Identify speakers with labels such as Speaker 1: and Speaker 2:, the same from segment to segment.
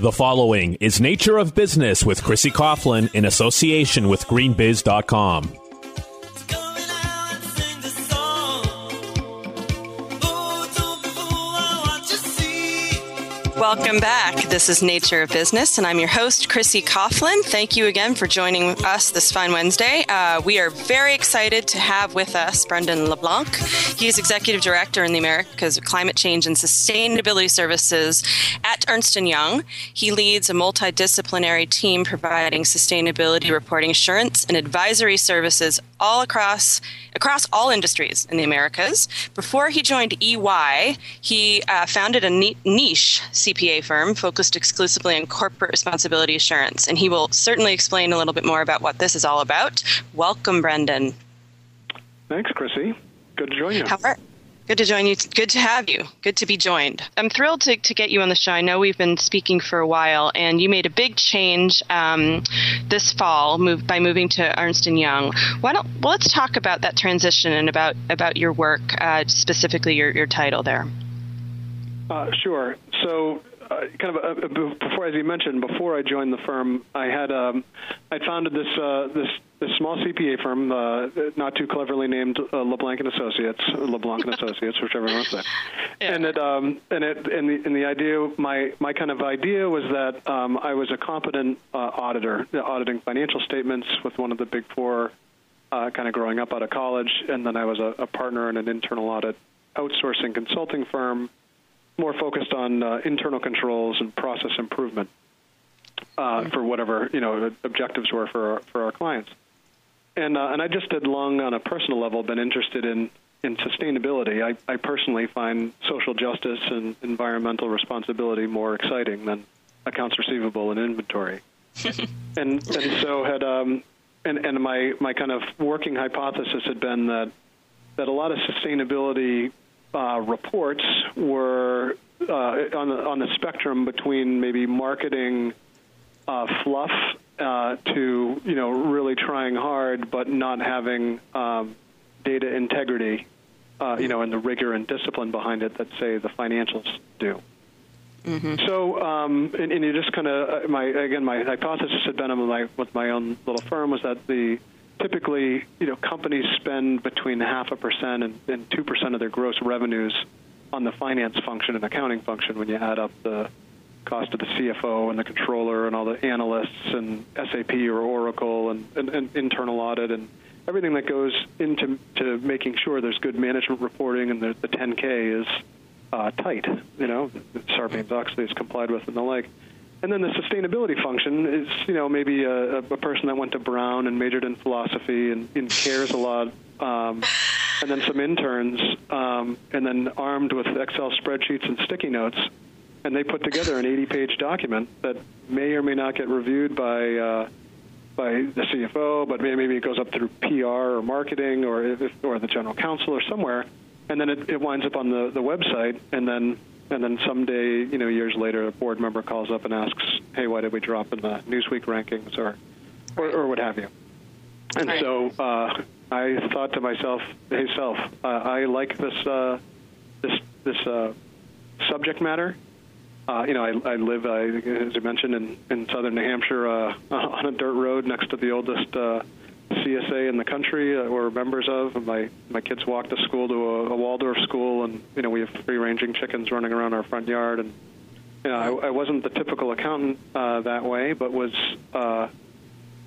Speaker 1: The following is Nature of Business with Chrissy Coughlin in association with GreenBiz.com.
Speaker 2: Welcome back. This is Nature of Business, and I'm your host, Chrissy Coughlin. Thank you again for joining us this fine Wednesday. Uh, we are very excited to have with us Brendan LeBlanc. He is Executive Director in the Americas of Climate Change and Sustainability Services at Ernst & Young. He leads a multidisciplinary team providing sustainability reporting assurance and advisory services all across across all industries in the Americas. Before he joined EY, he uh, founded a niche CPA firm focused exclusively on corporate responsibility assurance, and he will certainly explain a little bit more about what this is all about. Welcome, Brendan.
Speaker 3: Thanks, Chrissy. Good to join you.
Speaker 2: How are, Good to join you. Good to have you. Good to be joined. I'm thrilled to, to get you on the show. I know we've been speaking for a while, and you made a big change um, this fall move, by moving to Ernst & Young. Why don't well, let's talk about that transition and about, about your work, uh, specifically your, your title there.
Speaker 3: Uh, sure. So uh, kind of uh, uh, before, as you mentioned, before I joined the firm, I had um, I founded this uh, this this small CPA firm, uh, not too cleverly named uh, LeBlanc and Associates, LeBlanc and Associates, whichever want to. Yeah. And it um, and it and the, and the idea, my my kind of idea was that um, I was a competent auditor, auditing financial statements with one of the big four, kind of growing up out of college, and then I was a, a partner in an internal audit outsourcing consulting firm more focused on uh, internal controls and process improvement uh, for whatever you know objectives were for our, for our clients. And uh, and I just had long, on a personal level, been interested in in sustainability. I, I personally find social justice and environmental responsibility more exciting than accounts receivable and inventory. and and so had um, and and my my kind of working hypothesis had been that that a lot of sustainability uh, reports were uh, on the on the spectrum between maybe marketing uh, fluff uh, to you know really trying hard but not having um, data integrity, uh, you know, and the rigor and discipline behind it that say the financials do. Mm-hmm. So, um, and, and, you just kind of uh, my again my hypothesis had been with my with my own little firm was that the typically, you know, companies spend between half a percent and two percent of their gross revenues on the finance function and accounting function when you add up the cost of the CFO and the controller and all the analysts and SAP or Oracle and, and, and internal audit and everything that goes into to making sure there's good management reporting and the, the 10K is uh, tight. You know, Sarbanes-Oxley is complied with and the like. And then the sustainability function is, you know, maybe a, a person that went to Brown and majored in philosophy and, and cares a lot, um, and then some interns, um, and then armed with Excel spreadsheets and sticky notes, and they put together an 80-page document that may or may not get reviewed by uh, by the CFO, but maybe it goes up through PR or marketing or if, or the general counsel or somewhere, and then it, it winds up on the, the website, and then and then someday, you know, years later, a board member calls up and asks, "Hey, why did we drop in the Newsweek rankings, or, or, or what have you?" And right. so uh, I thought to myself, "Hey, self, uh, I like this uh, this this uh, subject matter. Uh, you know, I, I live, I, as I mentioned, in, in southern New Hampshire uh, on a dirt road next to the oldest." CSA in the country that we're members of. My my kids walk to school to a, a Waldorf school, and you know we have free ranging chickens running around our front yard. And you know I, I wasn't the typical accountant uh, that way, but was uh,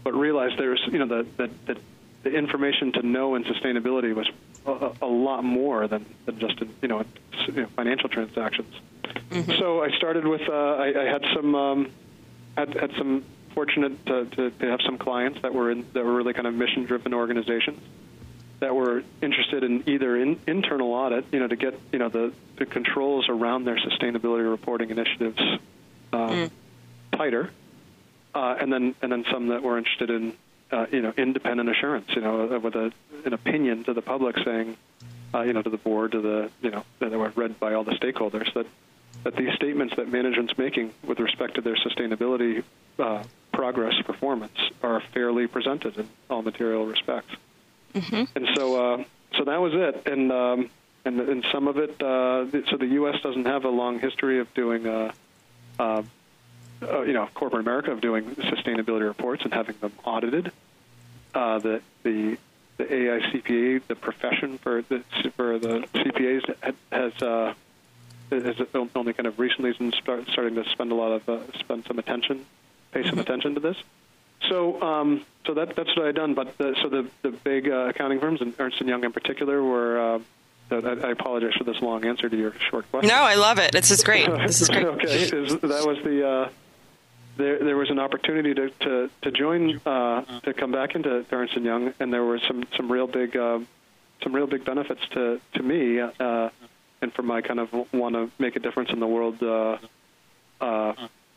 Speaker 3: but realized there's you know the, the the the information to know in sustainability was a, a lot more than, than just you know, you know financial transactions. Mm-hmm. So I started with uh, I, I had some um, had had some fortunate to, to, to have some clients that were in, that were really kind of mission driven organizations that were interested in either in, internal audit, you know, to get you know the, the controls around their sustainability reporting initiatives um, mm. tighter, uh, and then and then some that were interested in uh, you know independent assurance, you know, uh, with a, an opinion to the public saying, uh, you know, to the board, to the you know that were read by all the stakeholders that that these statements that management's making with respect to their sustainability uh, progress performance are fairly presented in all material respects. Mm-hmm. And so, uh, so that was it. And um, and and some of it. Uh, so the U.S. doesn't have a long history of doing uh, uh, uh, you know corporate America of doing sustainability reports and having them audited. Uh, the the the AICPA, the profession for the for the CPAs has uh, has only kind of recently starting to spend a lot of uh, spend some attention, pay some attention to this. So, um, so that that's what I had done. But the, so the the big uh, accounting firms and Ernst and Young in particular were. Uh, I, I apologize for this long answer to your short question.
Speaker 2: No, I love it. This is great. This is great.
Speaker 3: okay, is, that was the. Uh, there, there was an opportunity to to, to join uh, to come back into Ernst and Young, and there were some some real big uh, some real big benefits to to me, uh, and for my kind of want to make a difference in the world.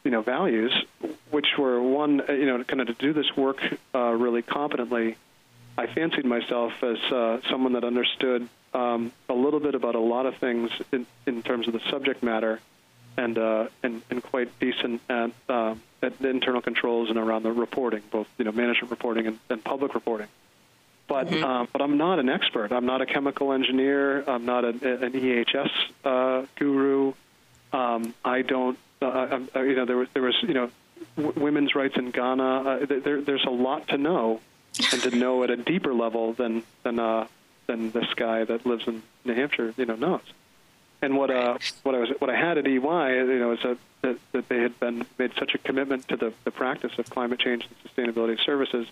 Speaker 3: You know values, which were one, uh, you know, kind of to do this work uh, really competently. I fancied myself as uh, someone that understood um, a little bit about a lot of things in, in terms of the subject matter, and uh, and, and quite decent at, uh, at the internal controls and around the reporting, both you know management reporting and, and public reporting. But mm-hmm. uh, but I'm not an expert. I'm not a chemical engineer. I'm not a, an EHS uh, guru. Um, I don't uh, you know, there was there was you know, w- women's rights in Ghana. Uh, there, there's a lot to know, and to know at a deeper level than than uh, than this guy that lives in New Hampshire, you know, knows. And what uh, what I was what I had at EY, you know, is that, that, that they had been made such a commitment to the, the practice of climate change and sustainability services,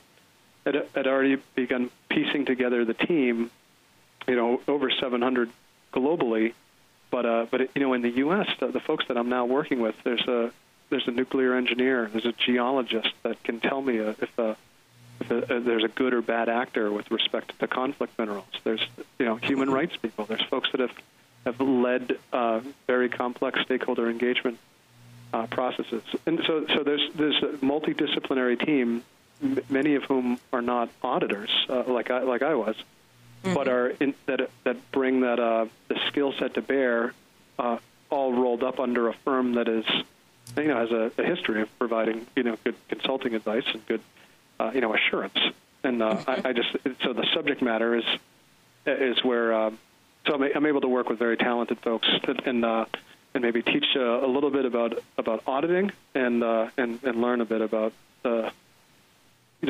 Speaker 3: had, had already begun piecing together the team, you know, over 700 globally but uh, but you know, in the U.S., the, the folks that I'm now working with, there's a there's a nuclear engineer, there's a geologist that can tell me uh, if, a, if a, uh, there's a good or bad actor with respect to conflict minerals. There's you know human rights people. There's folks that have have led uh, very complex stakeholder engagement uh, processes, and so so there's there's a multidisciplinary team, m- many of whom are not auditors uh, like I like I was, mm-hmm. but are in, that that bring that uh, the skill set to bear, uh, all rolled up under a firm that is, you know, has a, a history of providing you know good consulting advice and good, uh, you know, assurance. And uh, mm-hmm. I, I, just so the subject matter is is where uh, so I'm, I'm, able to work with very talented folks and uh, and maybe teach uh, a little bit about about auditing and uh, and and learn a bit about you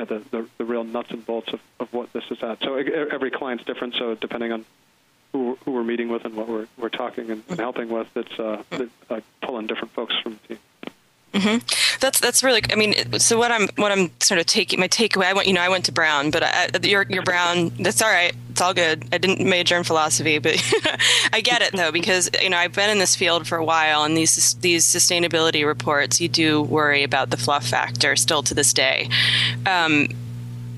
Speaker 3: know the, the, the real nuts and bolts of, of what this is at. So every client's different. So depending on who, who we're meeting with and what we're, we're talking and, and helping with, it's uh, it, I pull in different folks from the team.
Speaker 2: Mm-hmm. That's that's really. I mean, so what I'm what I'm sort of taking my takeaway. I went, you know, I went to Brown, but you're you're Brown. That's all right. It's all good. I didn't major in philosophy, but I get it though because you know I've been in this field for a while, and these these sustainability reports, you do worry about the fluff factor still to this day. Um,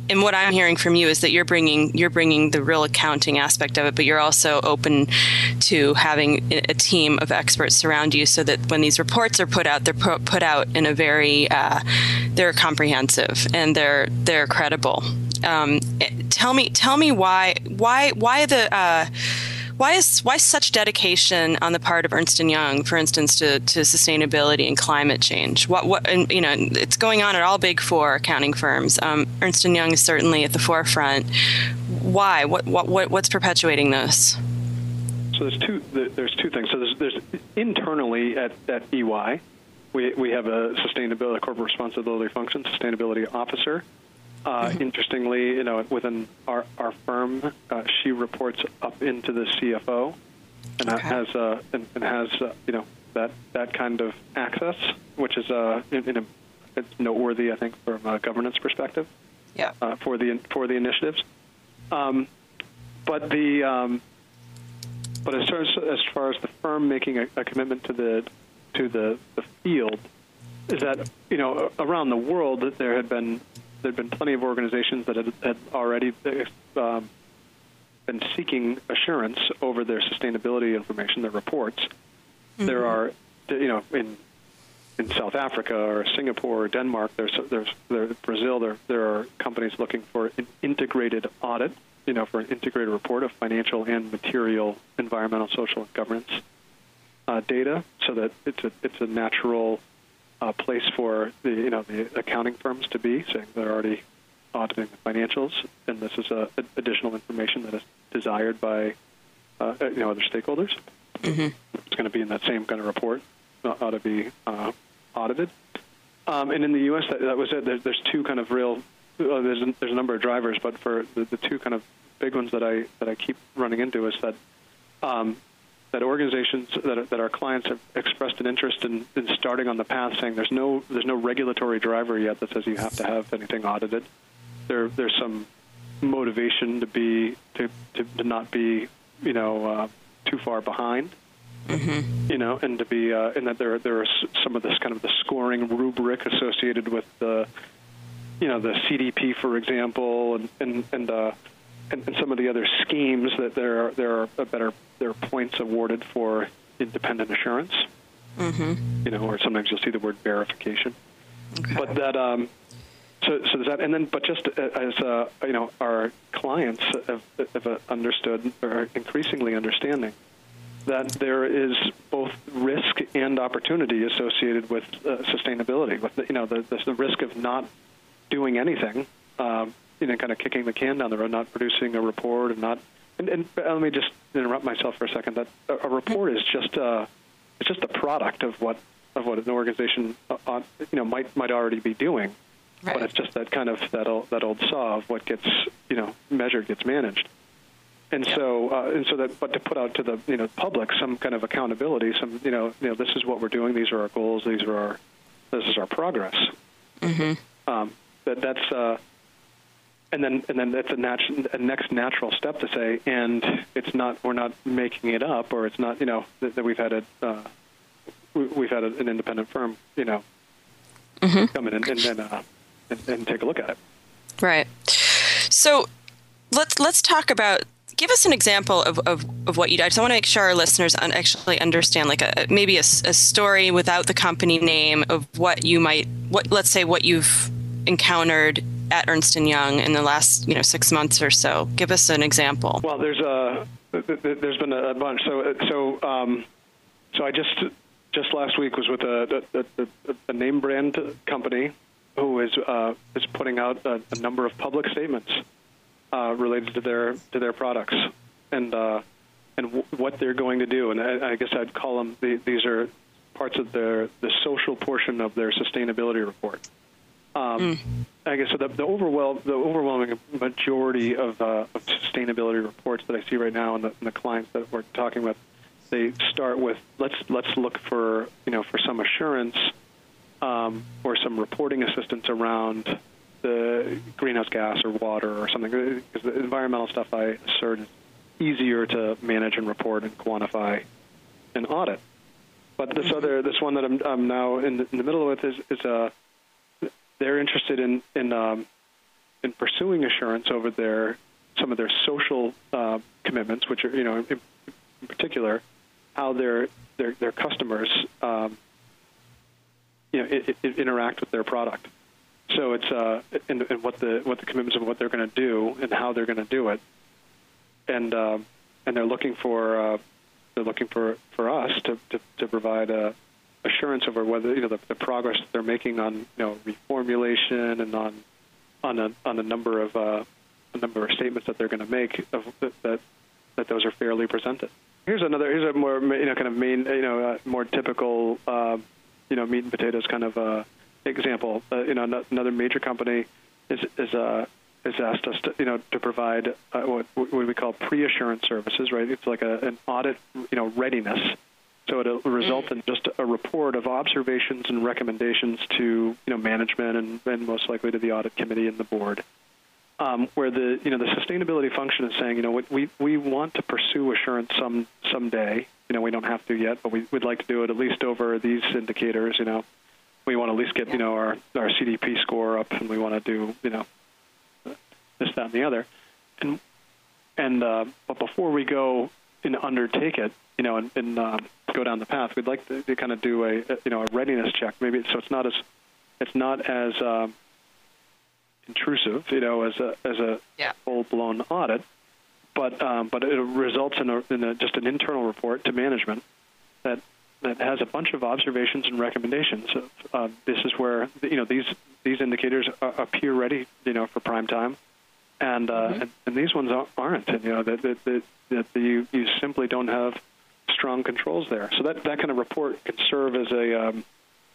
Speaker 2: and what I'm hearing from you is that you're bringing you're bringing the real accounting aspect of it, but you're also open to having a team of experts surround you, so that when these reports are put out, they're put out in a very uh, they're comprehensive and they're they're credible. Um, tell me tell me why why why the uh, why is why such dedication on the part of Ernst and Young, for instance, to, to sustainability and climate change? What what and, you know, it's going on at all big four accounting firms. Um, Ernst and Young is certainly at the forefront. Why? What what, what what's perpetuating this?
Speaker 3: So there's two there's two things. So there's, there's internally at, at EY, we we have a sustainability corporate responsibility function, sustainability officer uh. Interestingly, you know, within our, our firm, uh, she reports up into the CFO, and okay. has uh, and, and has uh, you know that that kind of access, which is uh, in, in a, it's noteworthy, I think, from a governance perspective.
Speaker 2: Yeah.
Speaker 3: Uh, for the for the initiatives, um, but the um, but as far as, as far as the firm making a, a commitment to the to the, the field, is that you know around the world that there had been there had been plenty of organizations that had, had already um, been seeking assurance over their sustainability information, their reports. Mm-hmm. There are, you know, in in South Africa or Singapore or Denmark, there's there's there, Brazil. There there are companies looking for an integrated audit, you know, for an integrated report of financial and material, environmental, social, and governance uh, data, so that it's a it's a natural uh, place for the you know the accounting firms to be, saying they're already auditing the financials, and this is uh, additional information that is desired by uh, you know other stakeholders. Mm-hmm. It's going to be in that same kind of report, uh, ought to be uh, audited. Um, and in the U.S., that, that was it. There's, there's two kind of real. Uh, there's a, there's a number of drivers, but for the, the two kind of big ones that I that I keep running into is that um, that organizations that, that our clients have expressed an interest in, in starting on the path, saying there's no there's no regulatory driver yet that says you have to have anything audited. There there's some motivation to be to to, to not be you know uh, too far behind. Mm-hmm. You know, and to be, uh, and that there there are some of this kind of the scoring rubric associated with the, you know, the CDP, for example, and and and, uh, and, and some of the other schemes that there are there are better there are points awarded for independent assurance. Mm-hmm. You know, or sometimes you'll see the word verification. Okay. But that, um, so so there's that, and then but just as uh, you know, our clients have, have understood or are increasingly understanding that there is both risk and opportunity associated with uh, sustainability. With the, you know the, the, the risk of not doing anything, um, you know, kind of kicking the can down the road, not producing a report, and not. And, and let me just interrupt myself for a second. That a, a report is just a it's just a product of what of what an organization uh, you know might might already be doing. Right. But it's just that kind of that old, that old saw of what gets you know measured gets managed. And yeah. so, uh, and so that, but to put out to the you know public some kind of accountability, some you know, you know, this is what we're doing. These are our goals. These are our, this is our progress. Mm-hmm. Um, that that's, uh, and then and then that's a, nat- a next natural step to say, and it's not we're not making it up, or it's not you know that, that we've had a uh, we've had a, an independent firm, you know, mm-hmm. come in and and, and, uh, and and take a look at it.
Speaker 2: Right. So let's let's talk about give us an example of, of, of what you do. I just want to make sure our listeners un- actually understand, like a maybe a, a, story without the company name of what you might, what let's say, what you've encountered at Ernst and Young in the last you know six months or so. Give us an example.
Speaker 3: Well, there's a there's been a bunch. So so um, so I just just last week was with a, a, a name brand company who is uh, is putting out a, a number of public statements uh, related to their to their products and uh, and w- what they're going to do. And I, I guess I'd call them the, these are parts of their the social portion of their sustainability report. Um, mm. I guess so. The, the, overwhelm, the overwhelming majority of, uh, of sustainability reports that I see right now, and the, the clients that we're talking with, they start with let's let's look for you know for some assurance um, or some reporting assistance around the greenhouse gas or water or something. Because the environmental stuff I assert is easier to manage and report and quantify and audit. But this mm-hmm. other, this one that I'm, I'm now in the, in the middle with is, is uh, they're interested in in um, in pursuing assurance over their some of their social uh, commitments, which are you know in, in particular how their their their customers um, you know it, it interact with their product. So it's uh, and, and what the what the commitments of what they're going to do and how they're going to do it, and uh, and they're looking for uh, they're looking for, for us to, to, to provide a assurance over whether you know the, the progress they're making on you know reformulation and on on a on a number of uh, a number of statements that they're going to make of, that that those are fairly presented. Here's another here's a more you know kind of main you know uh, more typical uh, you know meat and potatoes kind of uh, example, uh, you know, another major company is is uh, has asked us to, you know, to provide uh, what, what we call pre-assurance services, right? It's like a, an audit, you know, readiness. So it'll result in just a report of observations and recommendations to, you know, management and, and most likely to the audit committee and the board, um, where the, you know, the sustainability function is saying, you know, we we want to pursue assurance some someday. You know, we don't have to yet, but we, we'd like to do it at least over these indicators. You know, we want to at least get you know our our CDP score up, and we want to do you know this, that, and the other, and and uh, but before we go and undertake it, you know, and, and uh, go down the path, we'd like to, to kind of do a, you know a readiness check, maybe so it's not as it's not as um, intrusive, you know, as a as a yeah. full blown audit, but um, but it results in, a, in a, just an internal report to management that that has a bunch of observations and recommendations. Of, uh, this is where you know these these indicators appear ready, you know, for prime time, and uh, mm-hmm. and, and, these ones aren't. And, you know that that, that, that you you simply don't have strong controls there. So that that kind of report can serve as a um,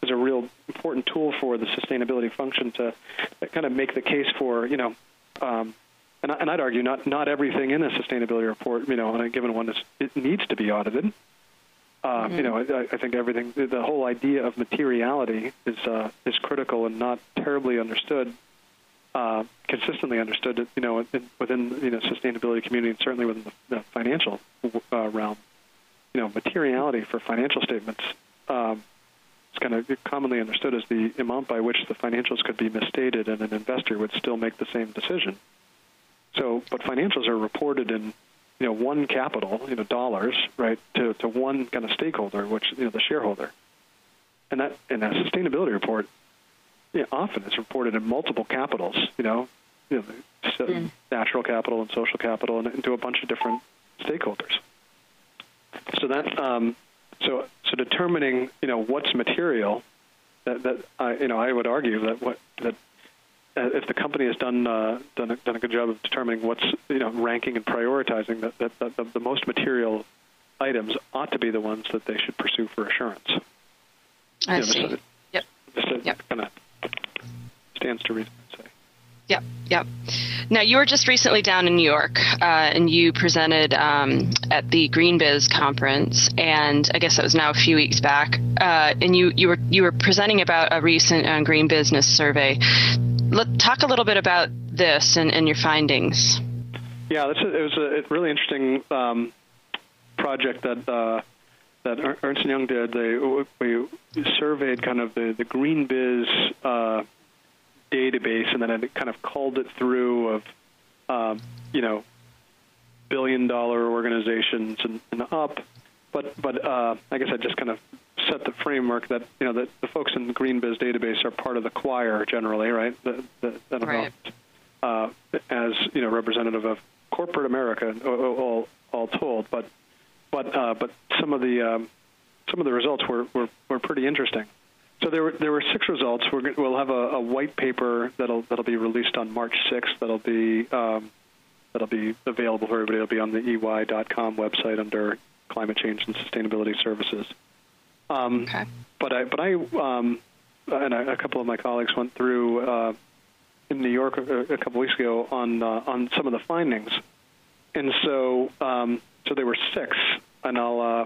Speaker 3: as a real important tool for the sustainability function to kind of make the case for you know. Um, and, and I'd argue not not everything in a sustainability report, you know, on a given one is it needs to be audited. Uh, mm-hmm. You know, I, I, think everything, the whole idea of materiality is uh, is critical and not terribly understood, uh, consistently understood. You know, within you know sustainability community and certainly within the, the financial uh, realm. You know, materiality for financial statements um, is kind of commonly understood as the amount by which the financials could be misstated, and an investor would still make the same decision. So, but financials are reported in you know one capital, you know dollars, right, to, to one kind of stakeholder, which you know the shareholder, and that in a sustainability report, you know, often is reported in multiple capitals, you know, you know, mm. natural capital and social capital, and into a bunch of different stakeholders. So that um, so so determining you know what's material, that that I, you know I would argue that what that uh, if the company has done uh, done, a, done a good job of determining what's you know ranking and prioritizing that, that, that the, the, most material items ought to be the ones that they should pursue for assurance.
Speaker 2: I you know, see. This, yep.
Speaker 3: This yep. kind of stands to reason.
Speaker 2: Yep. Yep. Now you were just recently down in New York, uh, and you presented um, at the GreenBiz conference, and I guess that was now a few weeks back. Uh, and you you were you were presenting about a recent uh, Green Business survey let, talk a little bit about this and, and your findings.
Speaker 3: Yeah, it was a really interesting um, project that uh, that Ernst Young did. They we surveyed kind of the the GreenBiz uh, database, and then it kind of called it through of um, you know billion dollar organizations and, and up. But but uh, I guess I just kind of set the framework that you know that the folks in the GreenBiz database are part of the choir generally, right? That, that,
Speaker 2: right.
Speaker 3: uh, as you know, representative of corporate America, all all told. But but uh, but some of the um, some of the results were, were, were pretty interesting. So there were there were six results. we will have a, a, white paper that'll that'll be released on March 6th. That'll be um, that'll be available for everybody. It'll be on the EY.com website under climate change and sustainability services.
Speaker 2: Um, okay.
Speaker 3: But I, but I, um, and a couple of my colleagues went through uh, in New York a, a couple weeks ago on uh, on some of the findings, and so um, so there were six, and I'll. Uh,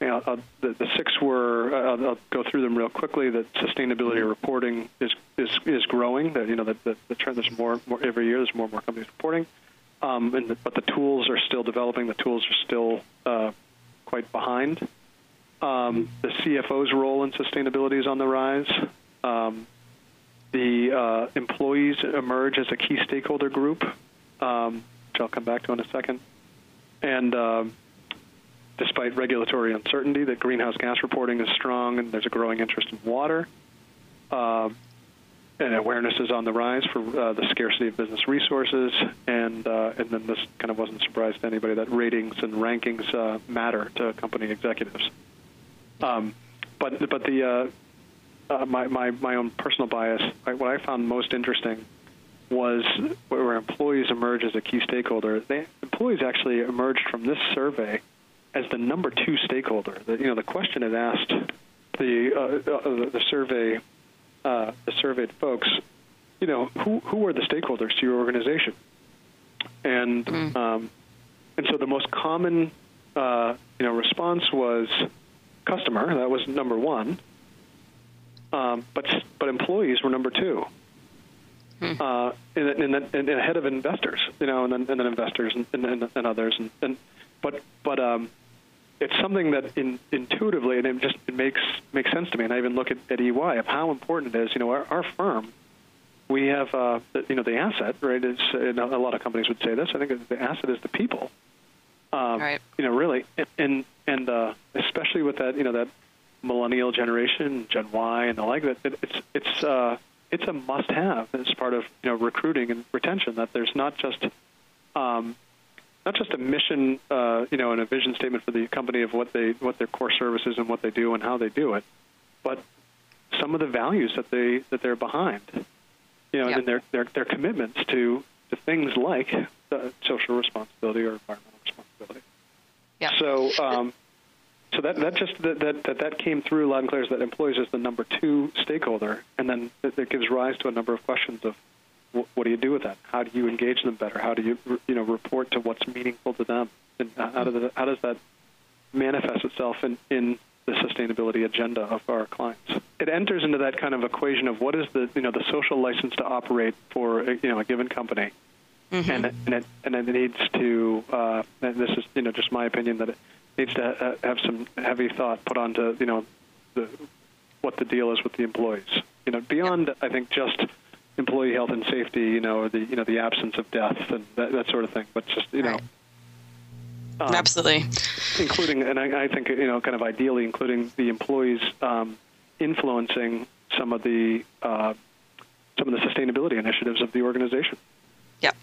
Speaker 3: you know, uh, the, the six were. Uh, I'll go through them real quickly. That sustainability reporting is is is growing. That you know that the, the trend there's more more every year. There's more and more companies reporting, um, and the, but the tools are still developing. The tools are still uh, quite behind. Um, the CFO's role in sustainability is on the rise. Um, the uh, employees emerge as a key stakeholder group, um, which I'll come back to in a second. And uh, despite regulatory uncertainty, that greenhouse gas reporting is strong, and there's a growing interest in water. Uh, and awareness is on the rise for uh, the scarcity of business resources, and uh, and then this kind of wasn't a surprise to anybody that ratings and rankings uh, matter to company executives. Um, but but the uh, uh, my, my my own personal bias, what I found most interesting was where employees emerge as a key stakeholder. They, employees actually emerged from this survey as the number two stakeholder. The, you know, the question had asked the uh, uh, the survey uh, the surveyed folks, you know, who who are the stakeholders to your organization, and mm. um, and so the most common uh, you know response was customer. That was number one. Um, but but employees were number two. Hmm. Uh, and, and, and, and, ahead of investors, you know, and then, and then investors and, and, and others, and, and but but um, it's something that in, intuitively and it just it makes makes sense to me. And I even look at, at EY of how important it is. You know, our, our firm, we have uh, the, you know the asset, right? Is a lot of companies would say this. I think the asset is the people.
Speaker 2: Um, right.
Speaker 3: You know, really, and and uh, especially with that, you know, that millennial generation, Gen Y, and the like, that it's it's uh, it's a must-have as part of you know recruiting and retention. That there's not just um, not just a mission, uh, you know, and a vision statement for the company of what they what their core services and what they do and how they do it, but some of the values that they that they're behind, you know, yep. and their their their commitments to to things like social responsibility or environmental responsibility.
Speaker 2: Yeah.
Speaker 3: So, um, so that that just that, that that came through loud and clear is that employees is the number two stakeholder, and then it, it gives rise to a number of questions of what do you do with that? How do you engage them better? How do you you know report to what's meaningful to them? And how does how does that manifest itself in, in the sustainability agenda of our clients? It enters into that kind of equation of what is the you know the social license to operate for you know a given company, mm-hmm. and, and it and it needs to uh, and this is you know just my opinion that it needs to ha- have some heavy thought put onto you know the what the deal is with the employees. You know beyond I think just employee health and safety, you know, the you know the absence of death and that, that sort of thing. But just you
Speaker 2: right. know, um, absolutely,
Speaker 3: including and I, I, think you know, kind of ideally, including the employees um, influencing some of the uh, some of the sustainability initiatives of the organization.
Speaker 2: Yep.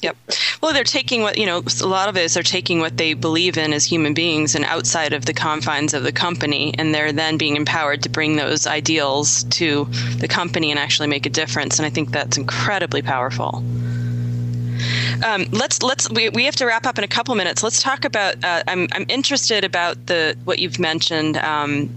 Speaker 2: Yep. Well, they're taking what, you know, a lot of it is they're taking what they believe in as human beings and outside of the confines of the company, and they're then being empowered to bring those ideals to the company and actually make a difference. And I think that's incredibly powerful. Um, let's let's we, we have to wrap up in a couple minutes. Let's talk about. Uh, I'm I'm interested about the what you've mentioned. Um,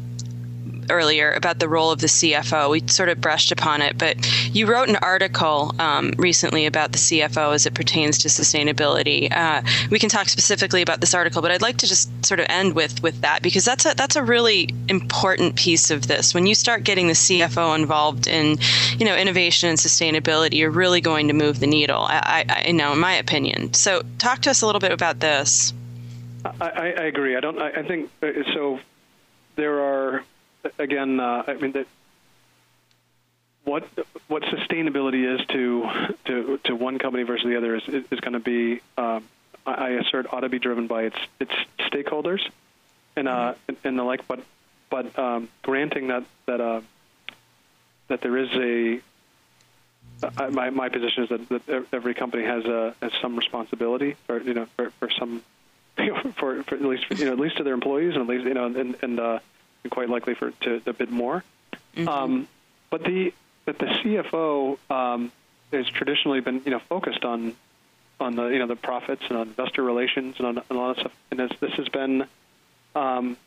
Speaker 2: earlier about the role of the CFO. We sort of brushed upon it, but you wrote an article um, recently about the CFO as it pertains to sustainability. Uh, we can talk specifically about this article, but I'd like to just sort of end with with that because that's a that's a really important piece of this. When you start getting the CFO involved in, you know, innovation and sustainability, you're really going to move the needle. I, I, I know, in my opinion. So, talk to us a little bit about this.
Speaker 3: I, I agree. I don't. I, I think uh, so. There are again, uh, I mean that what what sustainability is to to to one company versus the other is is going to be um, I assert ought to be driven by its its stakeholders and uh and the like but but um, granting that that uh, that there is a my my position is that, that every company has a has some responsibility for you know for, for some for, for at least for, you know at least to their employees and at least you know and and uh, quite likely for to a bit more. Mm-hmm. Um, but the but the CFO um, has traditionally been you know focused on on the you know the profits and on investor relations and on, on a lot of stuff. And this, this has been um,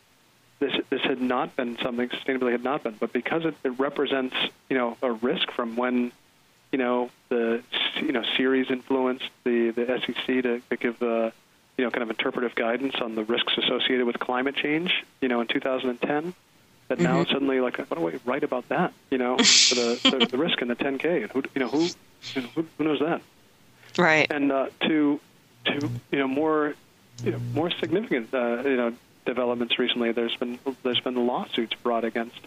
Speaker 3: this this had not been something sustainability had not been, but because it, it represents you know a risk from when you know the you know Ceres influenced the the SEC to, to give the you know, kind of interpretive guidance on the risks associated with climate change, you know, in 2010. That now mm-hmm. suddenly, like, what do I write about that? You know, for the, the, the risk in the 10K, and who, you know, who, you know, who, who knows that?
Speaker 2: Right.
Speaker 3: And uh, to, to, you know, more, you know, more significant, uh, you know, developments recently. There's been there's been lawsuits brought against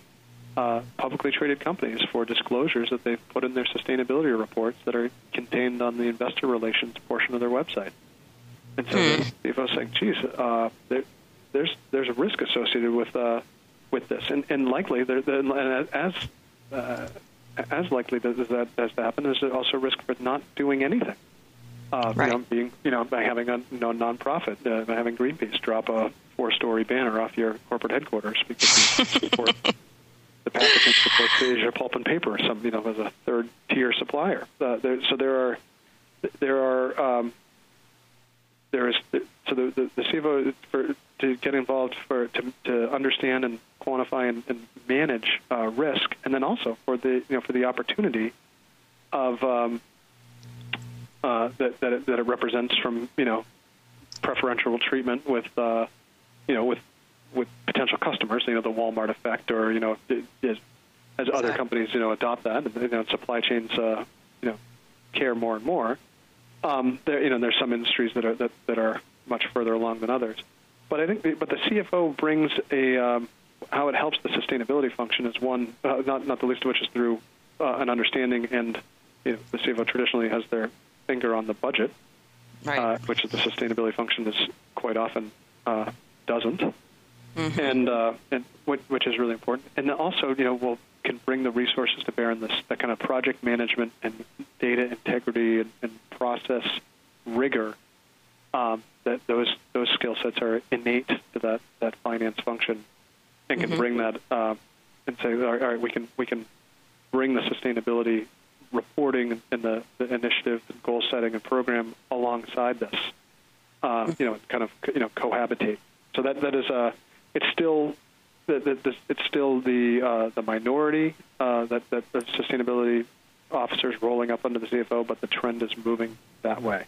Speaker 3: uh, publicly traded companies for disclosures that they've put in their sustainability reports that are contained on the investor relations portion of their website. And so if I was saying, geez, uh, there, there's there's a risk associated with uh, with this, and and likely there, and as uh, as likely that that has to happen, there's also risk for not doing anything. Uh, right. You know, being you know by having a you know, nonprofit, uh, by having Greenpeace drop a four-story banner off your corporate headquarters because you support the packaging supports Asia Pulp and Paper, some you know as a third-tier supplier. Uh, there, so there are there are um, there is so the the, the CFO for to get involved for to, to understand and quantify and, and manage uh, risk, and then also for the you know for the opportunity of um, uh, that that it, that it represents from you know preferential treatment with uh, you know with with potential customers, you know the Walmart effect, or you know as, as other companies you know adopt that, and you know supply chains uh, you know care more and more. Um, there, you know, there's some industries that are that, that are much further along than others. But I think, the, but the CFO brings a um, how it helps the sustainability function is one, uh, not not the least of which is through uh, an understanding, and you know, the CFO traditionally has their finger on the budget,
Speaker 2: right. uh,
Speaker 3: which the sustainability function is quite often uh, doesn't, mm-hmm. and uh, and which is really important. And also, you know, will can bring the resources to bear in this that kind of project management and data integrity and, and process rigor. Um, that those those skill sets are innate to that that finance function, and can mm-hmm. bring that uh, and say, all right, we can we can bring the sustainability reporting and the, the initiative and goal setting and program alongside this. Uh, you know, kind of you know cohabitate. So that that is a it's still it's still the uh, the minority uh, that that the sustainability officers rolling up under the CFO, but the trend is moving that way.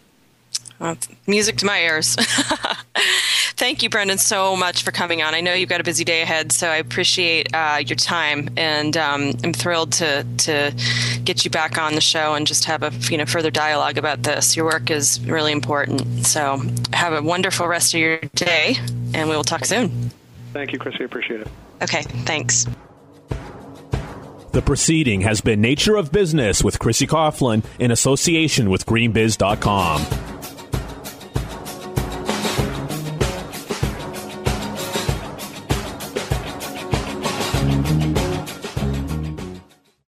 Speaker 2: Well, music to my ears. Thank you, Brendan, so much for coming on. I know you've got a busy day ahead, so I appreciate uh, your time, and um, I'm thrilled to to get you back on the show and just have a you know further dialogue about this. Your work is really important. So have a wonderful rest of your day, and we will talk soon.
Speaker 3: Thank you, Chrissy. Appreciate it.
Speaker 2: Okay, thanks.
Speaker 1: The proceeding has been Nature of Business with Chrissy Coughlin in association with GreenBiz.com.